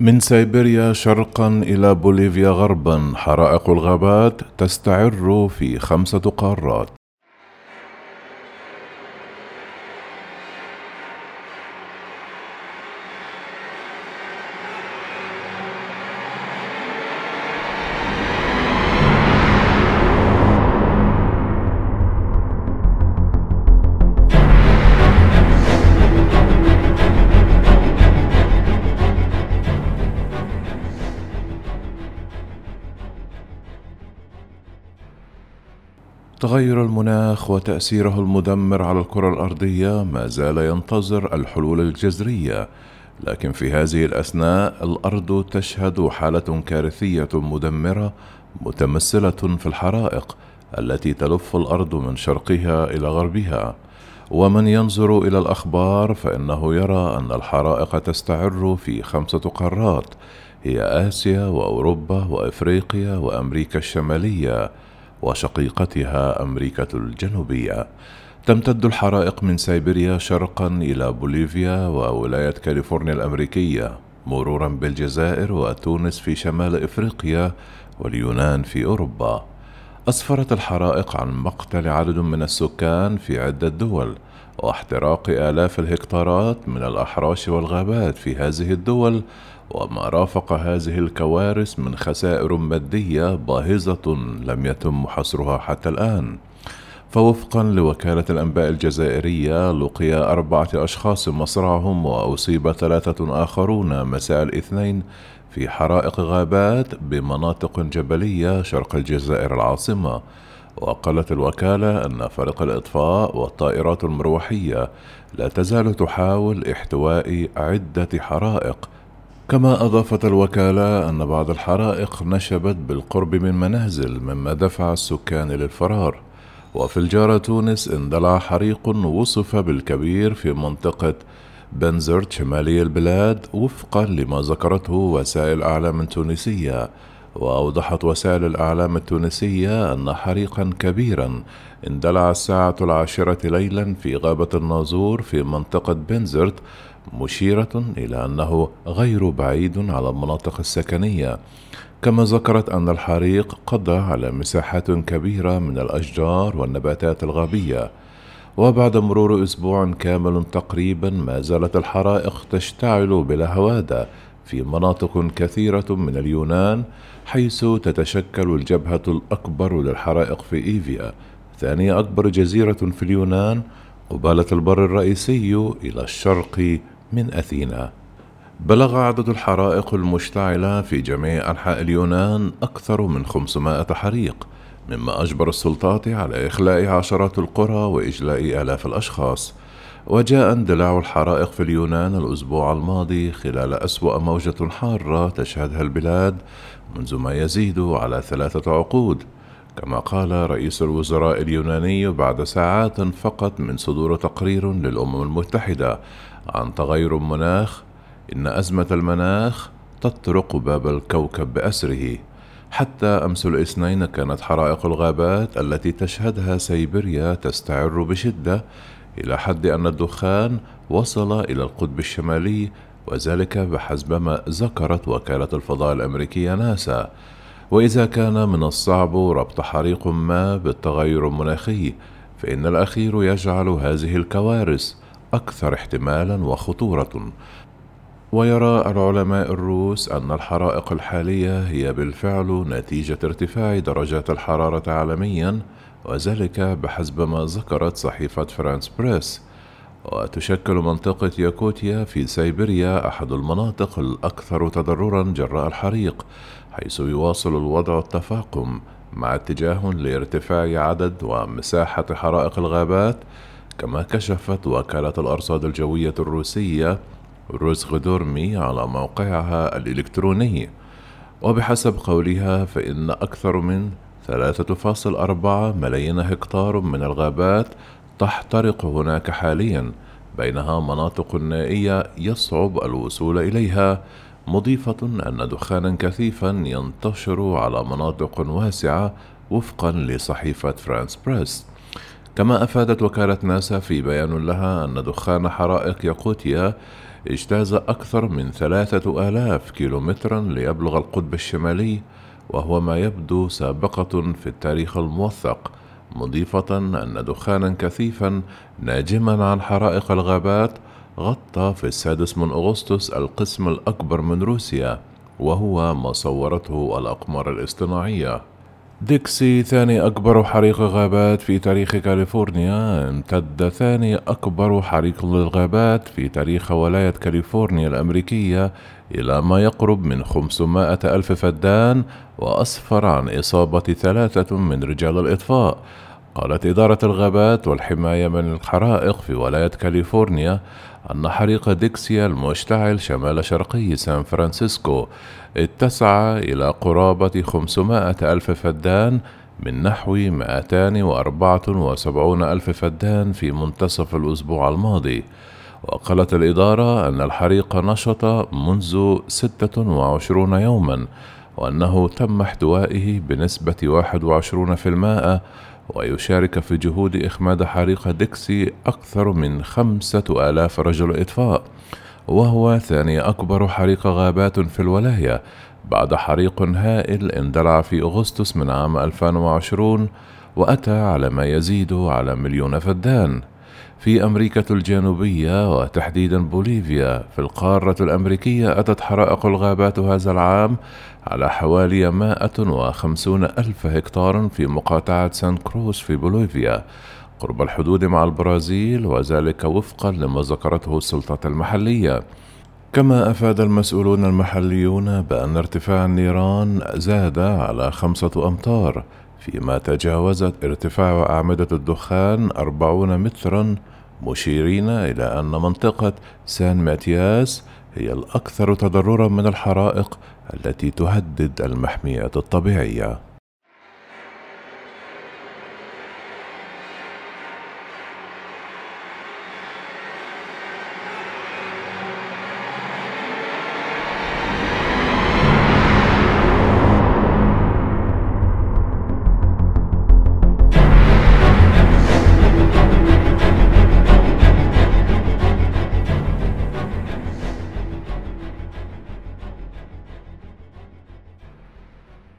من سيبيريا شرقا إلى بوليفيا غربا حرائق الغابات تستعر في خمسة قارات. تغير المناخ وتأثيره المدمر على الكرة الأرضية ما زال ينتظر الحلول الجذرية، لكن في هذه الأثناء الأرض تشهد حالة كارثية مدمرة متمثلة في الحرائق التي تلف الأرض من شرقها إلى غربها، ومن ينظر إلى الأخبار فإنه يرى أن الحرائق تستعر في خمسة قارات هي آسيا وأوروبا وإفريقيا وأمريكا الشمالية. وشقيقتها أمريكا الجنوبية. تمتد الحرائق من سيبيريا شرقا إلى بوليفيا وولاية كاليفورنيا الأمريكية مرورا بالجزائر وتونس في شمال إفريقيا واليونان في أوروبا. أسفرت الحرائق عن مقتل عدد من السكان في عدة دول واحتراق آلاف الهكتارات من الأحراش والغابات في هذه الدول وما رافق هذه الكوارث من خسائر مادية باهظة لم يتم حصرها حتى الآن. فوفقا لوكالة الأنباء الجزائرية لقي أربعة أشخاص مصرعهم وأصيب ثلاثة آخرون مساء الاثنين في حرائق غابات بمناطق جبلية شرق الجزائر العاصمة. وقالت الوكالة أن فريق الإطفاء والطائرات المروحية لا تزال تحاول احتواء عدة حرائق. كما أضافت الوكالة أن بعض الحرائق نشبت بالقرب من منازل مما دفع السكان للفرار. وفي الجارة تونس اندلع حريق وصف بالكبير في منطقة بنزرت شمالي البلاد وفقا لما ذكرته وسائل أعلام تونسية. وأوضحت وسائل الإعلام التونسية أن حريقا كبيرا اندلع الساعة العاشرة ليلا في غابة الناظور في منطقة بنزرت مشيرة إلى أنه غير بعيد على المناطق السكنية. كما ذكرت أن الحريق قضى على مساحات كبيرة من الأشجار والنباتات الغابية. وبعد مرور أسبوع كامل تقريبا ما زالت الحرائق تشتعل بلا هوادة في مناطق كثيرة من اليونان حيث تتشكل الجبهة الأكبر للحرائق في إيفيا. ثاني أكبر جزيرة في اليونان قبالة البر الرئيسي إلى الشرق من أثينا. بلغ عدد الحرائق المشتعلة في جميع أنحاء اليونان أكثر من 500 حريق مما أجبر السلطات على إخلاء عشرات القرى وإجلاء آلاف الأشخاص. وجاء اندلاع الحرائق في اليونان الأسبوع الماضي خلال أسوأ موجة حارة تشهدها البلاد منذ ما يزيد على ثلاثة عقود. كما قال رئيس الوزراء اليوناني بعد ساعات فقط من صدور تقرير للأمم المتحدة عن تغير المناخ إن أزمة المناخ تطرق باب الكوكب بأسره. حتى أمس الاثنين كانت حرائق الغابات التي تشهدها سيبيريا تستعر بشدة إلى حد أن الدخان وصل إلى القطب الشمالي وذلك بحسب ما ذكرت وكالة الفضاء الأمريكية ناسا. وإذا كان من الصعب ربط حريق ما بالتغير المناخي فإن الأخير يجعل هذه الكوارث أكثر احتمالا وخطورة. ويرى العلماء الروس أن الحرائق الحالية هي بالفعل نتيجة ارتفاع درجات الحرارة عالميا وذلك بحسب ما ذكرت صحيفة فرانس بريس. وتشكل منطقة ياكوتيا في سيبيريا أحد المناطق الأكثر تضررا جراء الحريق حيث يواصل الوضع التفاقم مع اتجاه لارتفاع عدد ومساحة حرائق الغابات كما كشفت وكالة الأرصاد الجوية الروسية روزغدورمي على موقعها الإلكتروني. وبحسب قولها فإن أكثر من 3.4 ملايين هكتار من الغابات تحترق هناك حاليا بينها مناطق نائية يصعب الوصول إليها مضيفة أن دخانا كثيفا ينتشر على مناطق واسعة وفقا لصحيفة فرانس بريس. كما أفادت وكالة ناسا في بيان لها أن دخان حرائق ياقوتيا اجتاز أكثر من ثلاثة آلاف كيلومترا ليبلغ القطب الشمالي وهو ما يبدو سابقة في التاريخ الموثق مضيفة أن دخانا كثيفا ناجما عن حرائق الغابات غطى في السادس من أغسطس القسم الأكبر من روسيا وهو ما صورته الأقمار الاصطناعية. ديكسي ثاني أكبر حريق غابات في تاريخ كاليفورنيا. امتد ثاني أكبر حريق للغابات في تاريخ ولاية كاليفورنيا الأمريكية إلى ما يقرب من 500 ألف فدان وأسفر عن إصابة ثلاثة من رجال الإطفاء. قالت إدارة الغابات والحماية من الحرائق في ولاية كاليفورنيا أن حريق ديكسيا المشتعل شمال شرقي سان فرانسيسكو اتسع إلى قرابة 500 ألف فدان من نحو 274 ألف فدان في منتصف الأسبوع الماضي. وقالت الإدارة أن الحريق نشط منذ 26 يوما وأنه تم احتوائه بنسبة 21% ويشارك في جهود إخماد حريق ديكسي أكثر من خمسة آلاف رجل إطفاء. وهو ثاني أكبر حريق غابات في الولاية بعد حريق هائل اندلع في أغسطس من عام 2020 وأتى على ما يزيد على مليون فدان. في أمريكا الجنوبية وتحديدا بوليفيا. في القارة الأمريكية أتت حرائق الغابات هذا العام على حوالي 150 ألف هكتار في مقاطعة سان كروس في بوليفيا. قرب الحدود مع البرازيل وذلك وفقا لما ذكرته السلطات المحلية. كما أفاد المسؤولون المحليون بأن ارتفاع النيران زاد على خمسة أمتار. فيما تجاوزت ارتفاع أعمدة الدخان أربعون مترا مشيرين إلى أن منطقة سان ماتياس هي الأكثر تضررا من الحرائق التي تهدد المحميات الطبيعية.